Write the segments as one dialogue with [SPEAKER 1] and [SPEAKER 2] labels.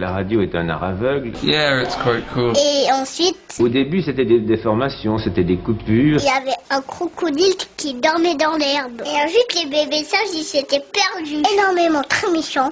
[SPEAKER 1] La radio est un art aveugle.
[SPEAKER 2] Yeah, it's quite cool.
[SPEAKER 3] Et ensuite,
[SPEAKER 1] Au début, c'était des déformations, c'était des coupures.
[SPEAKER 3] il y avait un crocodile qui dormait dans l'herbe. Et ensuite, les bébés sages, ils s'étaient perdus. Énormément, très méchants.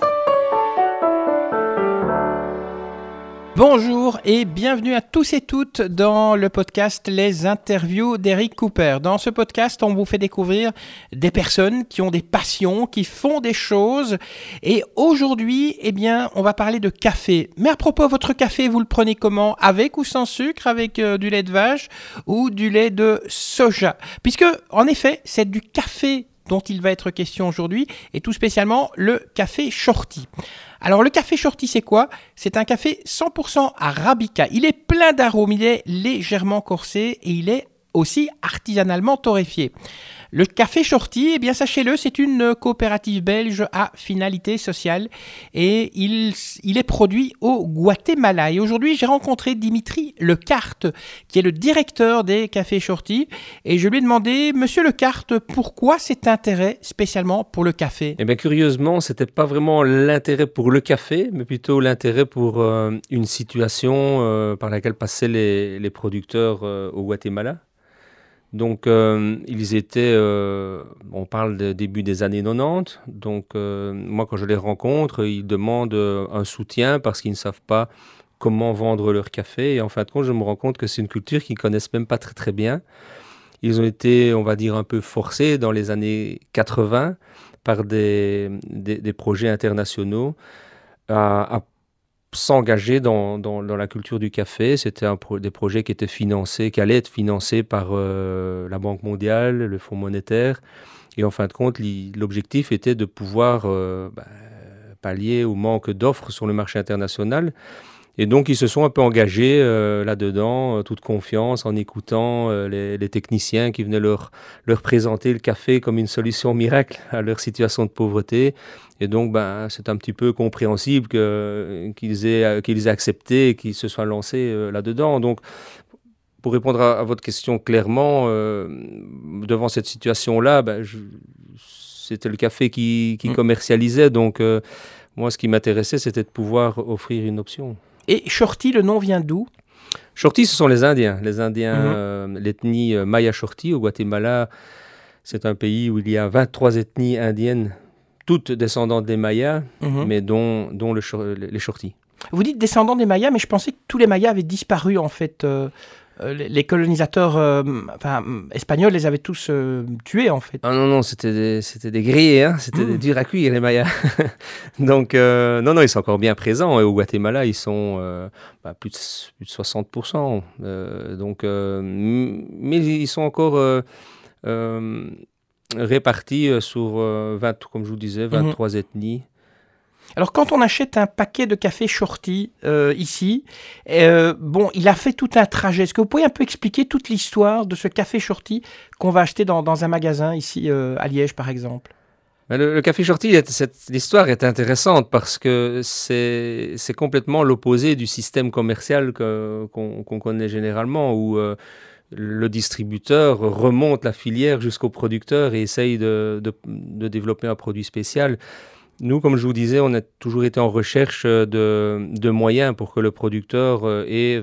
[SPEAKER 4] Bonjour et bienvenue à tous et toutes dans le podcast Les interviews d'Eric Cooper. Dans ce podcast, on vous fait découvrir des personnes qui ont des passions, qui font des choses. Et aujourd'hui, eh bien, on va parler de café. Mais à propos, votre café, vous le prenez comment? Avec ou sans sucre? Avec euh, du lait de vache ou du lait de soja? Puisque, en effet, c'est du café dont il va être question aujourd'hui, et tout spécialement le café shorty. Alors le café shorty c'est quoi? C'est un café 100% arabica. Il est plein d'arômes, il est légèrement corsé et il est aussi artisanalement torréfié. Le café shorty, eh bien sachez-le, c'est une coopérative belge à finalité sociale et il, est produit au Guatemala. Et aujourd'hui, j'ai rencontré Dimitri Lecarte, qui est le directeur des cafés shorty, et je lui ai demandé, Monsieur Lecarte, pourquoi cet intérêt spécialement pour le café?
[SPEAKER 5] Eh bien, curieusement, c'était pas vraiment l'intérêt pour le café, mais plutôt l'intérêt pour euh, une situation euh, par laquelle passaient les, producteurs euh, au Guatemala. Donc, euh, ils étaient, euh, on parle de début des années 90. Donc, euh, moi, quand je les rencontre, ils demandent un soutien parce qu'ils ne savent pas comment vendre leur café. Et en fin de compte, je me rends compte que c'est une culture qu'ils connaissent même pas très très bien. Ils ont été, on va dire, un peu forcés dans les années 80 par des, projets internationaux à s'engager dans, dans, la culture du café. C'était pro- des projets qui étaient financés, qui allaient être financés par euh, la Banque mondiale, le Fonds monétaire. Et en fin de compte, l'objectif était de pouvoir euh, bah, pallier au manque d'offres sur le marché international. Et donc, ils se sont un peu engagés euh, là-dedans, euh, toute confiance, en écoutant euh, les, les techniciens qui venaient leur, leur présenter le café comme une solution miracle à leur situation de pauvreté. Et donc, ben, c'est un petit peu compréhensible qu'ils aient, qu'ils aient accepté et qu'ils se soient lancés là-dedans. Donc, pour répondre à, à votre question clairement, devant cette situation-là, ben, c'était le café qui, qui
[SPEAKER 4] Mm.
[SPEAKER 5] commercialisait. Donc, moi, ce qui m'intéressait, c'était de pouvoir offrir une option.
[SPEAKER 4] Et shorty, le nom vient d'où?
[SPEAKER 5] Shorty, ce sont les Indiens. Les Indiens,
[SPEAKER 4] Mhm.
[SPEAKER 5] euh, l'ethnie euh, Maya Shorty au Guatemala, c'est un pays où il y a 23 ethnies indiennes, toutes descendantes des Mayas,
[SPEAKER 4] Mhm.
[SPEAKER 5] mais dont, dont le les Shorty.
[SPEAKER 4] Vous dites descendants des Mayas, mais je pensais que tous les Mayas avaient disparu en fait. euh, les les colonisateurs euh, enfin, espagnols les avaient tous euh, tués en fait.
[SPEAKER 5] Ah non, non, c'était des, c'était des grillés, hein, c'était
[SPEAKER 4] Mhm.
[SPEAKER 5] des durs à cuire, les Mayas. Donc, euh, non, non, ils sont encore bien présents. Et au Guatemala, ils sont euh, bah, plus, de, plus de 60%. Euh, donc, euh, mais ils sont encore euh, euh, répartis euh, sur, euh, 20, comme je vous disais, 23 ethnies.
[SPEAKER 4] Alors quand on achète un paquet de café shorty euh, ici, euh, bon, il a fait tout un trajet. Est-ce que vous pouvez un peu expliquer toute l'histoire de ce café shorty qu'on va acheter dans, un magasin ici euh, à Liège par exemple?
[SPEAKER 5] Le, le café shorty, l'histoire est intéressante parce que c'est complètement l'opposé du système commercial qu'on connaît généralement où le distributeur remonte la filière jusqu'au producteur et essaye de, de- de développer un produit spécial. Nous, comme je vous disais, on a toujours été en recherche de, de moyens pour que le producteur euh, ait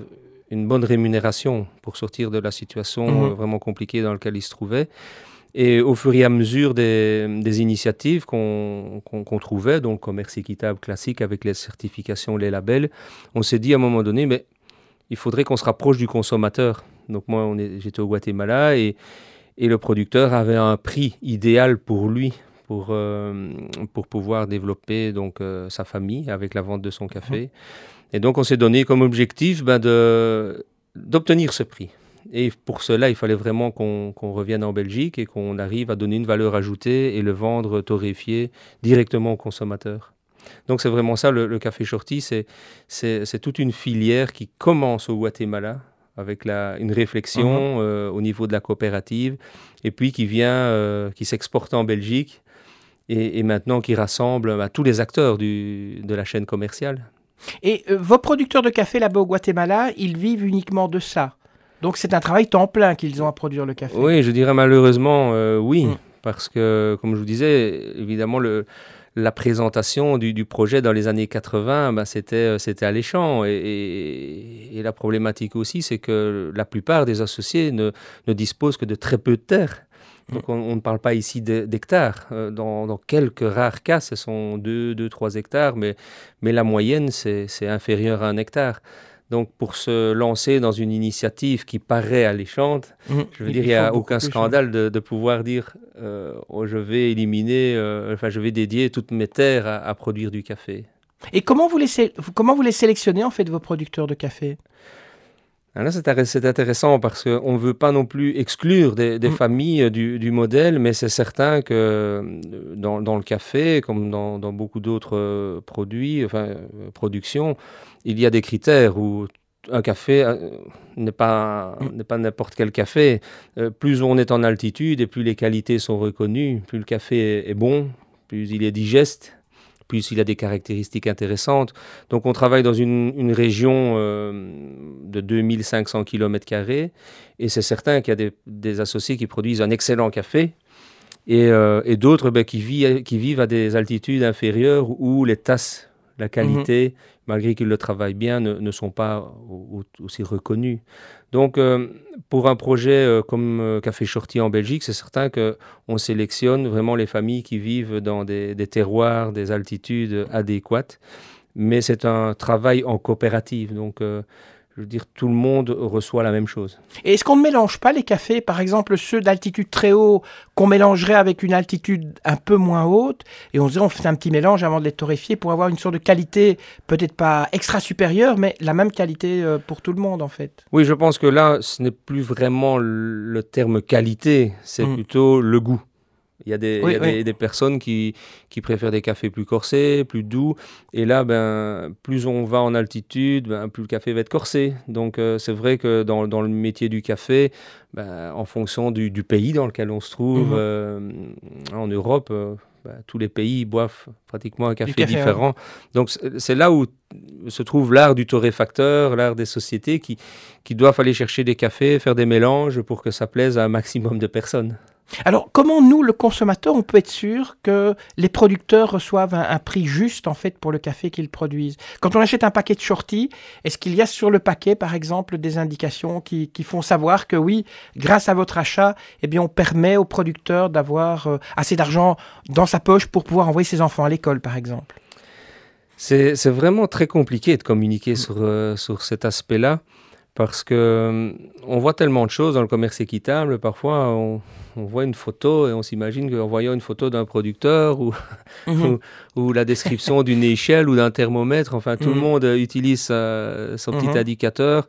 [SPEAKER 5] une bonne rémunération pour sortir de la situation
[SPEAKER 4] Mhm.
[SPEAKER 5] euh, vraiment compliquée dans laquelle il se trouvait. Et au fur et à mesure des, des initiatives qu'on trouvait, donc commerce équitable classique avec les certifications, les labels, on s'est dit à un moment donné, mais il faudrait qu'on se rapproche du consommateur. Donc moi, j'étais au Guatemala et, et le producteur avait un prix idéal pour lui, pour, euh, pour pouvoir développer donc, euh, sa famille avec la vente de son café. Et donc on s'est donné comme objectif ben, de- d'obtenir ce prix. Et pour cela, il fallait vraiment qu'on qu'on revienne en Belgique et qu'on arrive à donner une valeur ajoutée et le vendre torréfié directement au consommateur. Donc c'est vraiment ça, le, le café shorty, c'est- toute une filière qui commence au Guatemala avec la, une réflexion euh, au niveau de la coopérative et puis qui vient, euh, qui s'exporte en Belgique et, et maintenant qui rassemble bah, tous les acteurs du, de la chaîne commerciale.
[SPEAKER 4] Et euh, vos producteurs de café là-bas au Guatemala, ils vivent uniquement de ça. Donc c'est un travail temps plein qu'ils ont à produire le café.
[SPEAKER 5] Oui, je dirais malheureusement euh, oui,
[SPEAKER 4] Mm.
[SPEAKER 5] parce que comme je vous disais, évidemment le, la présentation du, projet dans les années 80, ben, c'était, c'était alléchant. Et, et, la problématique aussi, c'est que la plupart des associés ne, ne disposent que de très peu de terre. Donc on, ne parle pas ici d'hectares. Euh, dans, quelques rares cas, ce sont 2, 2 3 hectares, mais, mais la moyenne, c'est inférieur à un hectare. Donc pour se lancer dans une initiative qui paraît alléchante, mmh. je veux dire, il n'y a aucun scandale de, pouvoir dire euh, oh, je vais éliminer, euh, enfin je vais dédier toutes mes terres à, produire du café.
[SPEAKER 4] Et comment vous les, comment vous les sélectionnez en fait vos producteurs de café?
[SPEAKER 5] Là, c'est intéressant parce qu'on ne veut pas non plus exclure des, mm. familles du, modèle, mais c'est certain que euh, dans, le café, comme dans, beaucoup d'autres euh, produits, enfin, euh, productions, il y a des critères où un café n'est pas mm. n'est pas n'importe quel café. plus on est en altitude et plus les qualités sont reconnues, plus le café est bon, plus il est digeste il a des caractéristiques intéressantes. Donc on travaille dans une, région euh, de 2500 km, et c'est certain qu'il y a des, associés qui produisent un excellent café, et, euh, d'autres ben, qui, vivent à des altitudes inférieures où les tasses, la qualité, mhm. malgré qu'ils le travaillent bien, ne, sont pas aussi reconnues. Donc, euh, pour un projet euh, comme euh, Café Shorty en Belgique, c'est certain qu'on sélectionne vraiment les familles qui vivent dans des, terroirs, des altitudes adéquates. Mais c'est un travail en coopérative. Donc, je veux dire, tout le monde reçoit la même chose.
[SPEAKER 4] Et est-ce qu'on ne mélange pas les cafés, par exemple ceux d'altitude très haut, qu'on mélangerait avec une altitude un peu moins haute, et on se dit on fait un petit mélange avant de les torréfier pour avoir une sorte de qualité, peut-être pas extra supérieure, mais la même qualité euh, pour tout le monde en fait?
[SPEAKER 5] Oui, je pense que là, ce n'est plus vraiment le terme qualité, c'est mm. plutôt le goût. Il y a des, des, personnes qui, qui, préfèrent des cafés plus corsés, plus doux. Et là, ben, plus on va en altitude, ben, plus le café va être corsé. Donc euh, c'est vrai que dans, dans, le métier du café, ben, en fonction du, du, pays dans lequel on se trouve, mhm. euh, en Europe, euh, ben, tous les pays boivent pratiquement un café, différent. Donc c'est là où se trouve l'art du torréfacteur, l'art des sociétés qui, qui doivent aller chercher des cafés, faire des mélanges pour que ça plaise à un maximum de personnes.
[SPEAKER 4] Alors, comment nous, le consommateur, on peut être sûr que les producteurs reçoivent un, prix juste, en fait, pour le café qu'ils produisent? Quand on achète un paquet de shorty, est-ce qu'il y a sur le paquet, par exemple, des indications qui, font savoir que oui, grâce à votre achat, eh bien, on permet au producteur d'avoir euh, assez d'argent dans sa poche pour pouvoir envoyer ses enfants à l'école, par exemple?
[SPEAKER 5] C'est vraiment très compliqué de communiquer sur, euh, sur cet aspect-là parce que euh, on voit tellement de choses dans le commerce équitable. Parfois, on, voit une photo et on s'imagine qu'en voyant une photo d'un producteur ou, mhm. ou, la description d'une échelle ou d'un thermomètre, enfin, tout le mhm. monde utilise son petit mhm. indicateur.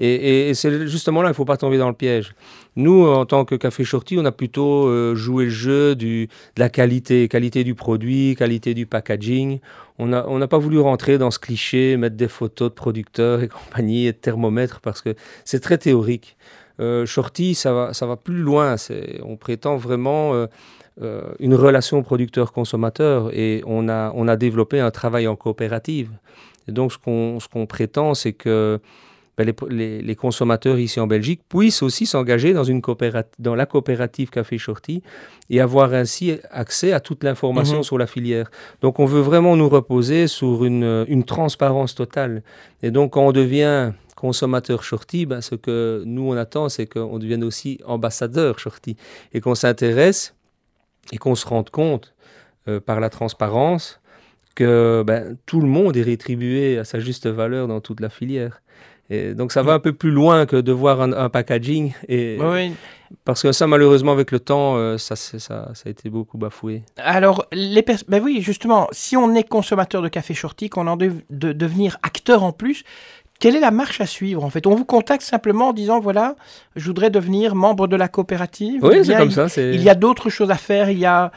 [SPEAKER 5] Et, c'est justement là, il ne faut pas tomber dans le piège. Nous, en tant que Café Shorty, on a plutôt euh, joué le jeu du, de la qualité, qualité du produit, qualité du packaging. On n'a on pas voulu rentrer dans ce cliché, mettre des photos de producteurs et compagnie et de thermomètres parce que c'est très théorique. Euh, Shorty, ça va, ça va plus loin. On prétend vraiment euh, euh, une relation producteur-consommateur et on a, on a développé un travail en coopérative. Et donc, ce qu'on prétend, c'est que ben, les, consommateurs ici en Belgique puissent aussi s'engager dans, une dans la coopérative Café Shorty et avoir ainsi accès à toute l'information mhm. sur la filière. Donc on veut vraiment nous reposer sur une, une transparence totale. Et donc quand on devient consommateur Shorty, ben, ce que nous on attend, c'est qu'on devienne aussi ambassadeur Shorty et qu'on s'intéresse et qu'on se rende compte euh, par la transparence que ben, tout le monde est rétribué à sa juste valeur dans toute la filière donc ça va un peu plus loin que de voir un, packaging. Et, Parce que ça, malheureusement, avec le temps, euh, ça, ça, ça, a été beaucoup bafoué.
[SPEAKER 4] Alors, les ben oui, justement, si on est consommateur de café shorty, qu'on a envie de devenir acteur en plus, quelle est la marche à suivre en fait? On vous contacte simplement en disant voilà, je voudrais devenir membre de la coopérative.
[SPEAKER 5] Oui, c'est comme ça.
[SPEAKER 4] Il y a d'autres choses à faire. Il y a,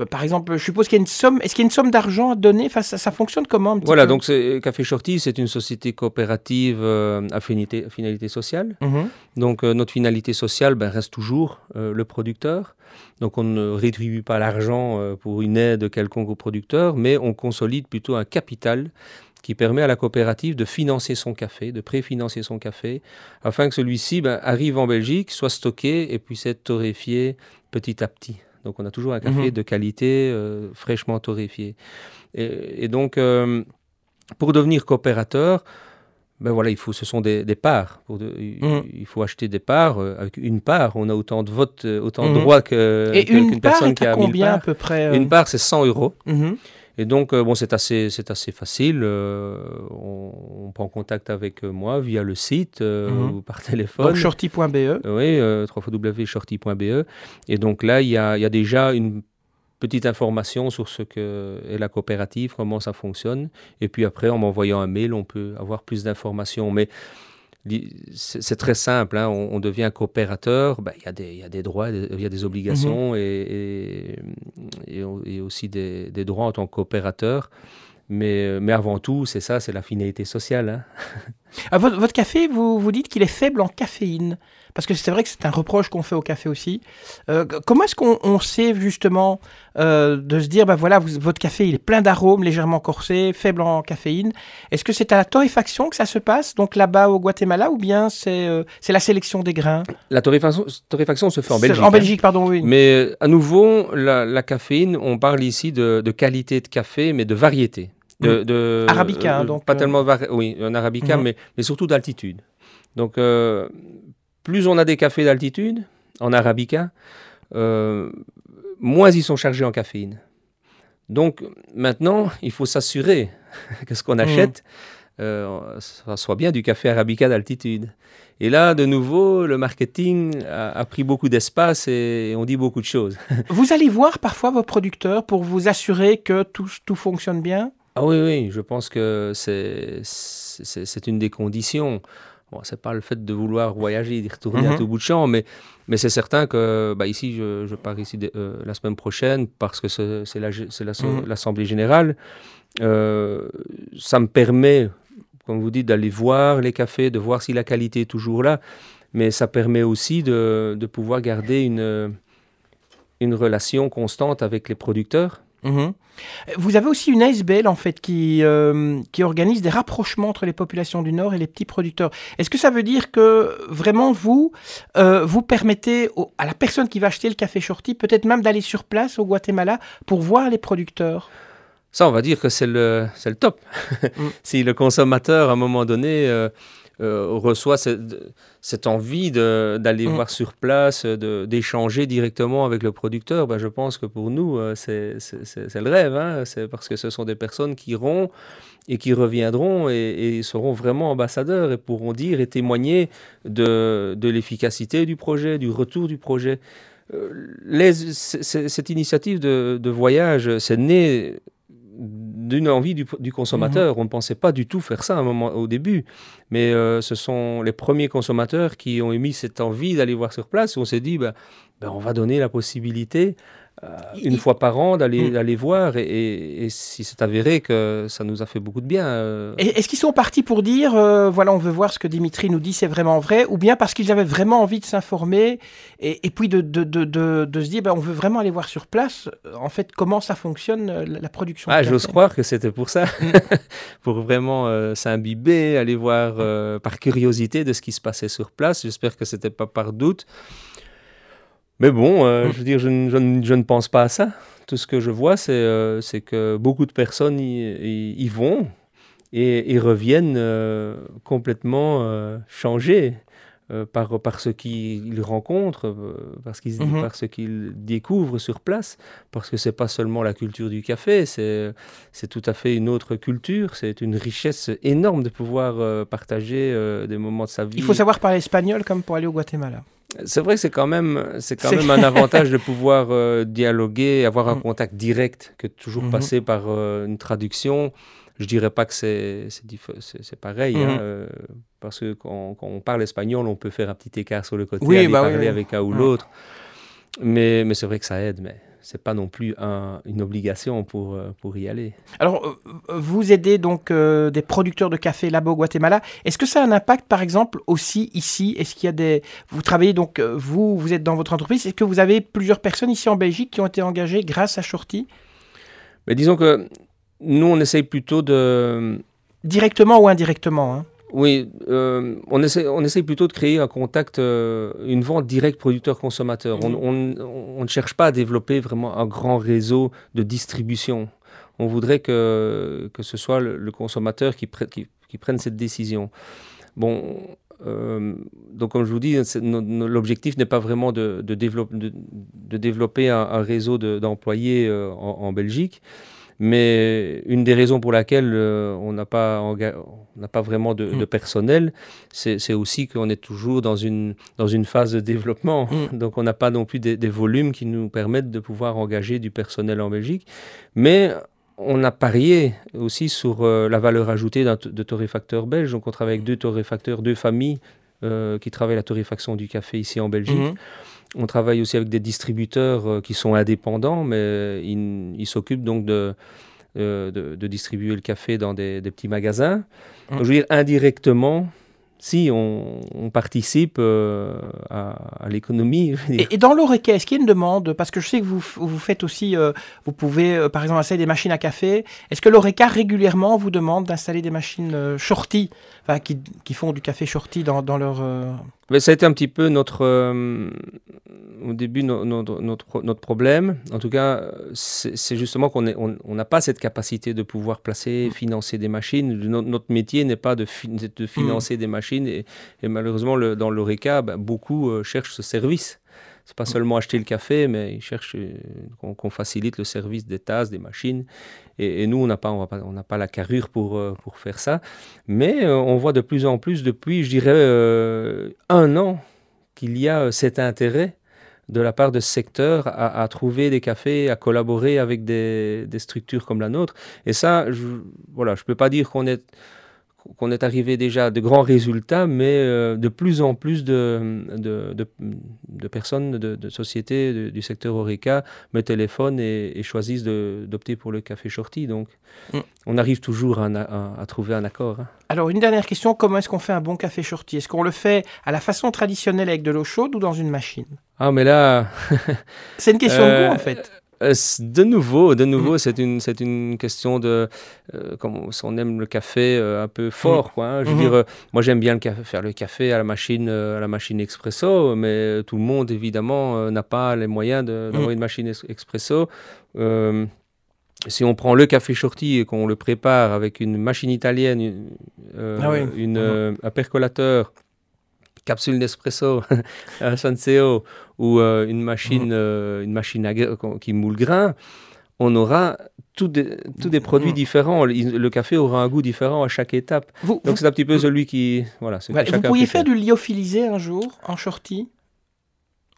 [SPEAKER 4] euh, par exemple, je suppose qu'il y a une somme. Est-ce qu'il y a une somme d'argent à donner? Enfin, ça, fonctionne comment
[SPEAKER 5] Voilà, donc Café Shorty, c'est une société coopérative euh, à finalité, sociale. Mhm. Donc euh, notre finalité sociale ben, reste toujours le producteur. Donc on ne rétribue pas l'argent pour une aide quelconque au producteur, mais on consolide plutôt un capital qui permet à la coopérative de financer son café, de préfinancer son café, afin que celui-ci ben, arrive en Belgique, soit stocké et puisse être torréfié petit à petit. Donc on a toujours un café
[SPEAKER 4] Mhm.
[SPEAKER 5] de qualité, euh, fraîchement torréfié. Et, et donc, euh, pour devenir coopérateur, ben voilà, il faut, ce sont des, des parts. Pour de- il-
[SPEAKER 4] Mhm.
[SPEAKER 5] Il faut acheter des parts. euh, Avec une part, on a autant de votes, autant
[SPEAKER 4] Mhm.
[SPEAKER 5] de droits que,
[SPEAKER 4] Et
[SPEAKER 5] que-
[SPEAKER 4] une
[SPEAKER 5] qu'une
[SPEAKER 4] part
[SPEAKER 5] personne
[SPEAKER 4] est
[SPEAKER 5] qui a 1000
[SPEAKER 4] combien à peu près euh
[SPEAKER 5] Une part, c'est 100 euros.
[SPEAKER 4] Mhm.
[SPEAKER 5] Et donc, euh, bon, c'est assez, c'est assez facile. euh, on, on prend contact avec euh, moi via le site
[SPEAKER 4] Mhm.
[SPEAKER 5] ou par téléphone.
[SPEAKER 4] Donc shorty.be.
[SPEAKER 5] Oui, www.shorty.be. Et donc là, il y a, y a déjà une petite information sur ce que est la coopérative, comment ça fonctionne. Et puis après, en m'envoyant un mail, on peut avoir plus d'informations. Mais c'est très simple. hein, On, on devient coopérateur. ben, Il y, a des- il y a des droits, il y a des obligations et, et, et au- et aussi des, des droits en tant que coopérateur. Mais, mais avant tout, c'est ça, c'est la finalité sociale. hein.
[SPEAKER 4] Ah, votre, votre café, vous, vous dites qu'il est faible en caféine. Parce que c'est vrai que c'est un reproche qu'on fait au café aussi. Euh, comment est-ce qu'on on sait justement euh, de se dire, bah voilà, vous- votre café, il est plein d'arômes, légèrement corsé, faible en caféine. Est-ce que c'est à la torréfaction que ça se passe, donc là-bas au Guatemala, ou bien c'est euh, la sélection des grains?
[SPEAKER 5] La torréfaction, torréfaction se fait en Belgique.
[SPEAKER 4] En
[SPEAKER 5] hein.
[SPEAKER 4] Belgique, pardon, oui.
[SPEAKER 5] Mais à nouveau, la, la caféine, on parle ici de, de qualité de café, mais de variété. De, de-
[SPEAKER 4] Arabica, hein, donc,
[SPEAKER 5] Pas
[SPEAKER 4] euh.
[SPEAKER 5] tellement, oui, un arabica,
[SPEAKER 4] Mhm.
[SPEAKER 5] mais, mais surtout d'altitude. Donc, euh, plus on a des cafés d'altitude, en arabica, euh, moins ils sont chargés en caféine. Donc, maintenant, il faut s'assurer que ce qu'on
[SPEAKER 4] Mhm.
[SPEAKER 5] achète, euh, ça soit bien du café arabica d'altitude. Et là, de nouveau, le marketing a, a pris beaucoup d'espace et on dit beaucoup de choses.
[SPEAKER 4] Vous allez voir parfois vos producteurs pour vous assurer que tout, tout fonctionne bien
[SPEAKER 5] Ah oui, oui, je pense que c'est c'est c'est une des conditions. Bon, c'est pas le fait de vouloir voyager, d'y retourner
[SPEAKER 4] Mhm.
[SPEAKER 5] à tout bout de champ, mais, mais c'est certain que bah, ici, je, je pars ici euh, la semaine prochaine parce que c'est c'est la- c'est la-
[SPEAKER 4] Mhm.
[SPEAKER 5] l'Assemblée générale. Euh, ça me permet, comme vous dites, d'aller voir les cafés, de voir si la qualité est toujours là, mais ça permet aussi de, de pouvoir garder une, une relation constante avec les producteurs.
[SPEAKER 4] Mhm. Vous avez aussi une ASBL en fait qui, euh, qui organise des rapprochements entre les populations du Nord et les petits producteurs. Est-ce que ça veut dire que vraiment vous, euh, vous permettez au- à la personne qui va acheter le café Shorty peut-être même d'aller sur place au Guatemala pour voir les producteurs?
[SPEAKER 5] Ça, on va dire que c'est le, c'est le top.
[SPEAKER 4] Mm.
[SPEAKER 5] si le consommateur, à un moment donné, euh, euh, reçoit cette, cette envie d'aller
[SPEAKER 4] Mm.
[SPEAKER 5] voir sur place, d'échanger directement avec le producteur, ben, je pense que pour nous, euh, c'est le rêve. hein. C'est parce que ce sont des personnes qui iront et qui reviendront et, et seront vraiment ambassadeurs et pourront dire et témoigner de, de l'efficacité du projet, du retour du projet. Euh, les- cette initiative de, de voyage, c'est né d'une envie du, du consommateur. On ne pensait pas du tout faire ça à un moment, au début. Mais euh, ce sont les premiers consommateurs qui ont émis cette envie d'aller voir sur place. On s'est dit, ben, ben, on va donner la possibilité une
[SPEAKER 4] Il-
[SPEAKER 5] fois par an d'aller
[SPEAKER 4] Mm.
[SPEAKER 5] d'aller voir. Et, et- et si c'est avéré que ça nous a fait beaucoup de bien. euh,
[SPEAKER 4] Est-ce qu'ils sont partis pour dire, euh, voilà, on veut voir ce que Dimitri nous dit, c'est vraiment vrai, ou bien parce qu'ils avaient vraiment envie de s'informer et, et puis de, de, de, de, se dire, ben, on veut vraiment aller voir sur place, euh, en fait, comment ça fonctionne, euh, la, production
[SPEAKER 5] Ah, j'ose croire que c'était pour ça,
[SPEAKER 4] Mm.
[SPEAKER 5] pour vraiment euh, s'imbiber, aller voir euh, par curiosité de ce qui se passait sur place. J'espère que c'était pas par doute. Mais bon, euh,
[SPEAKER 4] Mm.
[SPEAKER 5] je veux dire, je, ne- je ne- je ne pense pas à ça. Tout ce que je vois, c'est euh, que beaucoup de personnes y, y- y vont et, et reviennent euh, complètement changés euh, par, par ce qu'ils rencontrent, parce qu'ils,
[SPEAKER 4] Mhm.
[SPEAKER 5] par ce qu'ils découvrent sur place, parce que c'est pas seulement la culture du café, c'est, tout à fait une autre culture, c'est une richesse énorme de pouvoir partager des moments de sa vie.
[SPEAKER 4] Il faut savoir parler espagnol comme pour aller au Guatemala.
[SPEAKER 5] C'est vrai que c'est quand même, c'est quand même un avantage de pouvoir euh, dialoguer, avoir un
[SPEAKER 4] Mm.
[SPEAKER 5] contact direct, que toujours
[SPEAKER 4] Mhm.
[SPEAKER 5] passer par euh, une traduction. Je dirais pas que c'est c'est pareil, hein, euh, parce que quand, quand on parle espagnol, on peut faire un petit écart sur le côté,
[SPEAKER 4] Oui,
[SPEAKER 5] aller
[SPEAKER 4] bah
[SPEAKER 5] parler
[SPEAKER 4] oui.
[SPEAKER 5] avec un ou
[SPEAKER 4] Mhm.
[SPEAKER 5] l'autre. Mais, mais c'est vrai que ça aide, mais c'est pas non plus un- une obligation pour, euh, pour y aller.
[SPEAKER 4] Alors, euh, vous aidez donc euh, des producteurs de café là-bas au Guatemala. Est-ce que ça a un impact, par exemple, aussi ici? Est-ce qu'il y a des... Vous travaillez donc, euh, vous, vous êtes dans votre entreprise. Est-ce que vous avez plusieurs personnes ici en Belgique qui ont été engagées grâce à Shorty?
[SPEAKER 5] Mais disons que nous, on essaye plutôt de,
[SPEAKER 4] Directement ou indirectement hein?
[SPEAKER 5] Oui, euh, on, essaie, on essaie plutôt de créer un contact, euh, une vente directe producteur-consommateur. On, on- on ne cherche pas à développer vraiment un grand réseau de distribution. On voudrait que, que ce soit le, le consommateur qui, pre- qui, qui prenne cette décision. Bon, euh, donc comme je vous dis, l'objectif n'est pas vraiment de, de, dévelop- de- de développer un, un réseau de- d'employés en, en Belgique. Mais une des raisons pour laquelle euh, on n'a pas, n'a pas vraiment de, de personnel, c'est aussi qu'on est toujours dans une, dans une phase de développement.
[SPEAKER 4] Mm.
[SPEAKER 5] Donc on n'a pas non plus des, des volumes qui nous permettent de pouvoir engager du personnel en Belgique. Mais on a parié aussi sur euh, la valeur ajoutée de torréfacteurs belges. Donc on travaille avec deux torréfacteurs, deux familles euh, qui travaillent la torréfaction du café ici en Belgique. On travaille aussi avec des distributeurs euh, qui sont indépendants, mais ils s'occupent donc de, euh, de, de distribuer le café dans des, des petits magasins.
[SPEAKER 4] Mm.
[SPEAKER 5] Donc, je veux dire, indirectement, si on, on participe euh, à, à l'économie.
[SPEAKER 4] Et, et dans l'oreca, est-ce qu'il y a une demande? Parce que je sais que vous, vous faites aussi, euh, vous pouvez euh, par exemple installer des machines à café. Est-ce que l'oreca régulièrement vous demande d'installer des machines shorty, enfin, qui, qui font du café shorty dans, dans leur...
[SPEAKER 5] Mais ça a été un petit peu notre, euh, au début, no- no- notre, notre problème. En tout cas, c'est justement qu'on est- on on n'a pas cette capacité de pouvoir placer, financer des machines. No- notre métier n'est pas de, fi- de financer des machines. Et, et malheureusement, le- dans l'ORECA, ben, beaucoup euh, cherchent ce service. C'est pas seulement acheter le café, mais ils cherchent euh, qu'on facilite le service des tasses, des machines. Et, nous, on n'a pas, on pas, pas la carrure pour, euh, pour faire ça. Mais euh, on voit de plus en plus depuis, je dirais, un an, qu'il y a cet intérêt de la part de ce secteur à, trouver des cafés, à collaborer avec des, des structures comme la nôtre. Et ça, je voilà, je peux pas dire qu'on est qu'on est arrivé déjà à de grands résultats, mais euh, de plus en plus de, de, de- de personnes, de, sociétés du secteur Horeca me téléphonent et, et choisissent d'opter pour le café shorty. Donc,
[SPEAKER 4] Mm.
[SPEAKER 5] on arrive toujours à, un- à- à trouver un accord. hein.
[SPEAKER 4] Alors une dernière question, comment est-ce qu'on fait un bon café shorty? Est-ce qu'on le fait à la façon traditionnelle avec de l'eau chaude ou dans une machine?
[SPEAKER 5] Ah, mais là,
[SPEAKER 4] C'est une question de
[SPEAKER 5] Euh,
[SPEAKER 4] goût en fait.
[SPEAKER 5] Euh, De nouveau, de nouveau, c'est une, c'est une question de, euh, comme si on aime le café euh, un peu fort, quoi. hein. Je veux
[SPEAKER 4] Mhm.
[SPEAKER 5] dire, moi j'aime bien le café, faire le café à la machine, à la machine expresso, mais tout le monde évidemment n'a pas les moyens de- d'avoir une machine es- expresso. Si on prend le café shorty et qu'on le prépare avec une machine italienne, une,
[SPEAKER 4] Ah oui.
[SPEAKER 5] une,
[SPEAKER 4] Mhm.
[SPEAKER 5] euh, un percolateur, capsule d'espresso, un Senseo ou euh, une machine, euh, une machine à qui moule grain, on aura tous des, tous des produits
[SPEAKER 4] Mhm.
[SPEAKER 5] différents. Le, le café aura un goût différent à chaque étape.
[SPEAKER 4] Vous, vous-
[SPEAKER 5] Donc c'est un petit peu celui qui... Voilà,
[SPEAKER 4] vous pourriez
[SPEAKER 5] préfère.
[SPEAKER 4] faire du lyophilisé un jour en shorty?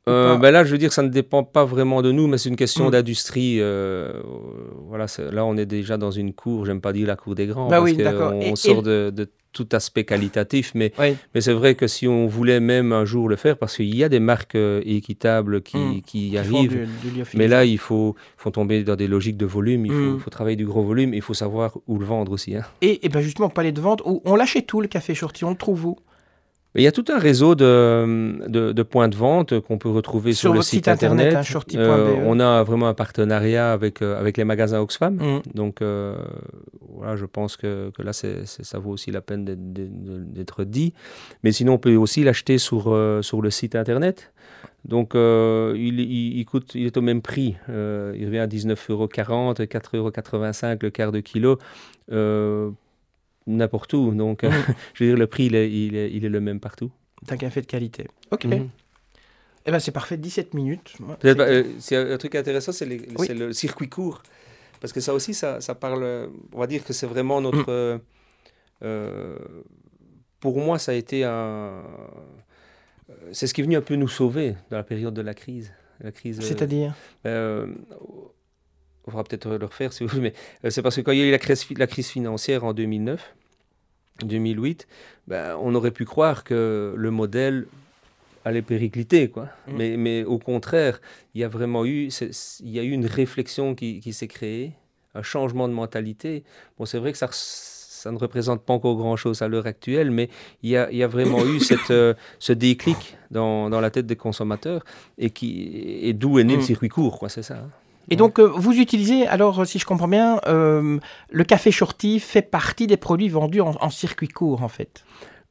[SPEAKER 5] Euh, ben là, je veux dire, ça ne dépend pas vraiment de nous, mais c'est une question
[SPEAKER 4] Mm.
[SPEAKER 5] d'industrie. euh, voilà, là, on est déjà dans une cour, j'aime pas dire la cour des grands,
[SPEAKER 4] Bah
[SPEAKER 5] parce
[SPEAKER 4] oui,
[SPEAKER 5] qu'on
[SPEAKER 4] Et- et-
[SPEAKER 5] sort de, de tout aspect qualitatif, mais,
[SPEAKER 4] Oui.
[SPEAKER 5] mais c'est vrai que si on voulait même un jour le faire, parce qu'il y a des marques euh, équitables qui,
[SPEAKER 4] Mm.
[SPEAKER 5] qui y
[SPEAKER 4] qui
[SPEAKER 5] arrivent,
[SPEAKER 4] du- du lyophilisé.
[SPEAKER 5] mais là, il faut, faut tomber dans des logiques de volume, il faut,
[SPEAKER 4] Mm.
[SPEAKER 5] faut travailler du gros volume, il faut savoir où le vendre aussi. hein.
[SPEAKER 4] Et, et ben justement, on parlait de vente, où on l'achète tout le café shorty, on le trouve où?
[SPEAKER 5] Il y a tout un réseau de, de, de points de vente qu'on peut retrouver sur,
[SPEAKER 4] Sur
[SPEAKER 5] le site
[SPEAKER 4] site internet,
[SPEAKER 5] internet.
[SPEAKER 4] hein.
[SPEAKER 5] Euh, on a vraiment un partenariat avec, euh, avec les magasins Oxfam.
[SPEAKER 4] Mm.
[SPEAKER 5] Donc euh, voilà, je pense que, que là, ça vaut aussi la peine d'être, dit. Mais sinon, on peut aussi l'acheter sur, sur le site internet. Donc euh, il, il, il coûte, il est au même prix. Euh, il revient à 19,40 euros, 4,85 euros le quart de kilo. euh, n'importe où. Donc, euh, je veux dire, le prix, il est, il est, il est le même partout.
[SPEAKER 4] d'un café de qualité. Ok.
[SPEAKER 5] Mhm.
[SPEAKER 4] Eh ben c'est parfait, 17 minutes. C'est-
[SPEAKER 5] euh, c'est un un truc intéressant, c'est,
[SPEAKER 4] Oui.
[SPEAKER 5] c'est le circuit court. Parce que ça aussi, ça, ça parle. On va dire que c'est vraiment notre. euh, euh, pour moi, ça a été un. C'est ce qui est venu un peu nous sauver dans la période de la crise. La crise
[SPEAKER 4] C'est-à-dire
[SPEAKER 5] euh, on va peut-être le refaire si vous voulez, mais c'est parce que quand il y a eu la crise, la crise financière en 2009, 2008, ben, on aurait pu croire que le modèle allait péricliter, quoi.
[SPEAKER 4] Mm.
[SPEAKER 5] Mais, mais au contraire, il y a vraiment eu, il y a eu une réflexion qui, qui s'est créée, un changement de mentalité. Bon, c'est vrai que ça, ça ne représente pas encore grand-chose à l'heure actuelle, mais il y a, il y a vraiment eu cette, euh, ce déclic dans, dans la tête des consommateurs et, qui, et d'où est né
[SPEAKER 4] Mm.
[SPEAKER 5] le circuit court, quoi, c'est ça. hein.
[SPEAKER 4] Et donc, euh, vous utilisez, alors, si je comprends bien, euh, le café shorty fait partie des produits vendus en, en circuit court, en fait.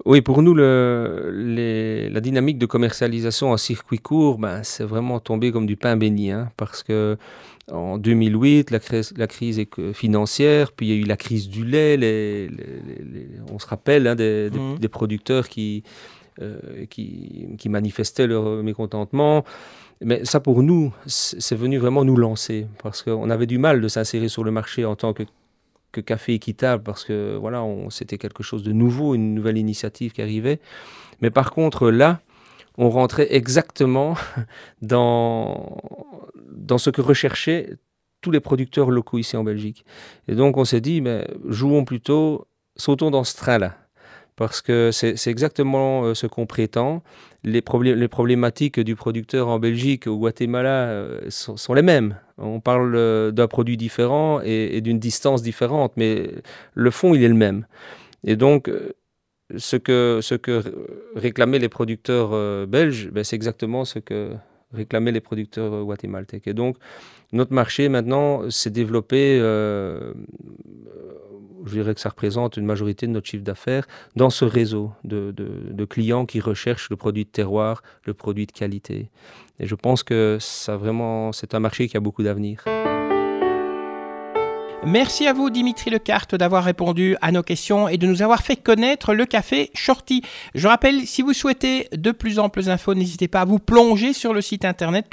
[SPEAKER 5] Oui, pour nous, le, les- la dynamique de commercialisation en circuit court, ben, c'est vraiment tombé comme du pain béni, hein, parce que en 2008, la, crise- la crise financière, puis il y a eu la crise du lait, les- les- on se rappelle hein, des, des- des producteurs qui, qui, qui manifestaient leur mécontentement. Mais ça, pour nous, c'est venu vraiment nous lancer, parce qu'on avait du mal de s'insérer sur le marché en tant que café équitable parce que voilà, c'était quelque chose de nouveau, une nouvelle initiative qui arrivait. Mais par contre, là, on rentrait exactement dans ce que recherchaient tous les producteurs locaux ici en Belgique. Et donc, on s'est dit, mais jouons plutôt, sautons dans ce train-là. Parce que c'est exactement euh, ce qu'on prétend. Les, problé- les problématiques du producteur en Belgique, au Guatemala, euh, sont, les mêmes. On parle euh, d'un produit différent et, d'une distance différente, mais le fond, il est le même. Et donc, ce que, réclamaient les producteurs belges, ben, c'est exactement ce que réclamaient les producteurs guatémaltèques. Et donc, notre marché maintenant s'est développé, euh, je dirais que ça représente une majorité de notre chiffre d'affaires dans ce réseau de, de- de clients qui recherchent le produit de terroir, le produit de qualité. Et je pense que ça vraiment, c'est un marché qui a beaucoup d'avenir.
[SPEAKER 4] Merci à vous, Dimitri Lecarte, d'avoir répondu à nos questions et de nous avoir fait connaître le café Shorty. Je rappelle, si vous souhaitez de plus amples infos, n'hésitez pas à vous plonger sur le site internet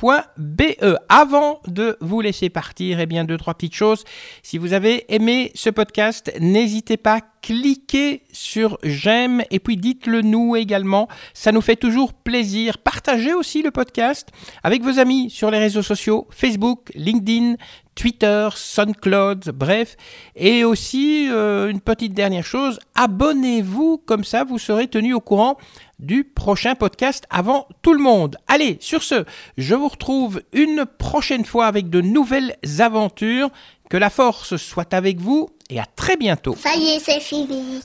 [SPEAKER 4] www.shorty.be. Avant de vous laisser partir, eh bien, deux, trois petites choses. Si vous avez aimé ce podcast, n'hésitez pas, cliquez sur j'aime et puis dites-le nous également. Ça nous fait toujours plaisir. Partagez aussi le podcast avec vos amis sur les réseaux sociaux, Facebook, LinkedIn, Twitter, SoundCloud, bref. Et aussi, euh, une petite dernière chose, abonnez-vous, comme ça vous serez tenu au courant du prochain podcast avant tout le monde. Allez, sur ce, je vous retrouve une prochaine fois avec de nouvelles aventures. Que la force soit avec vous et à très bientôt.
[SPEAKER 3] Ça y est, c'est fini.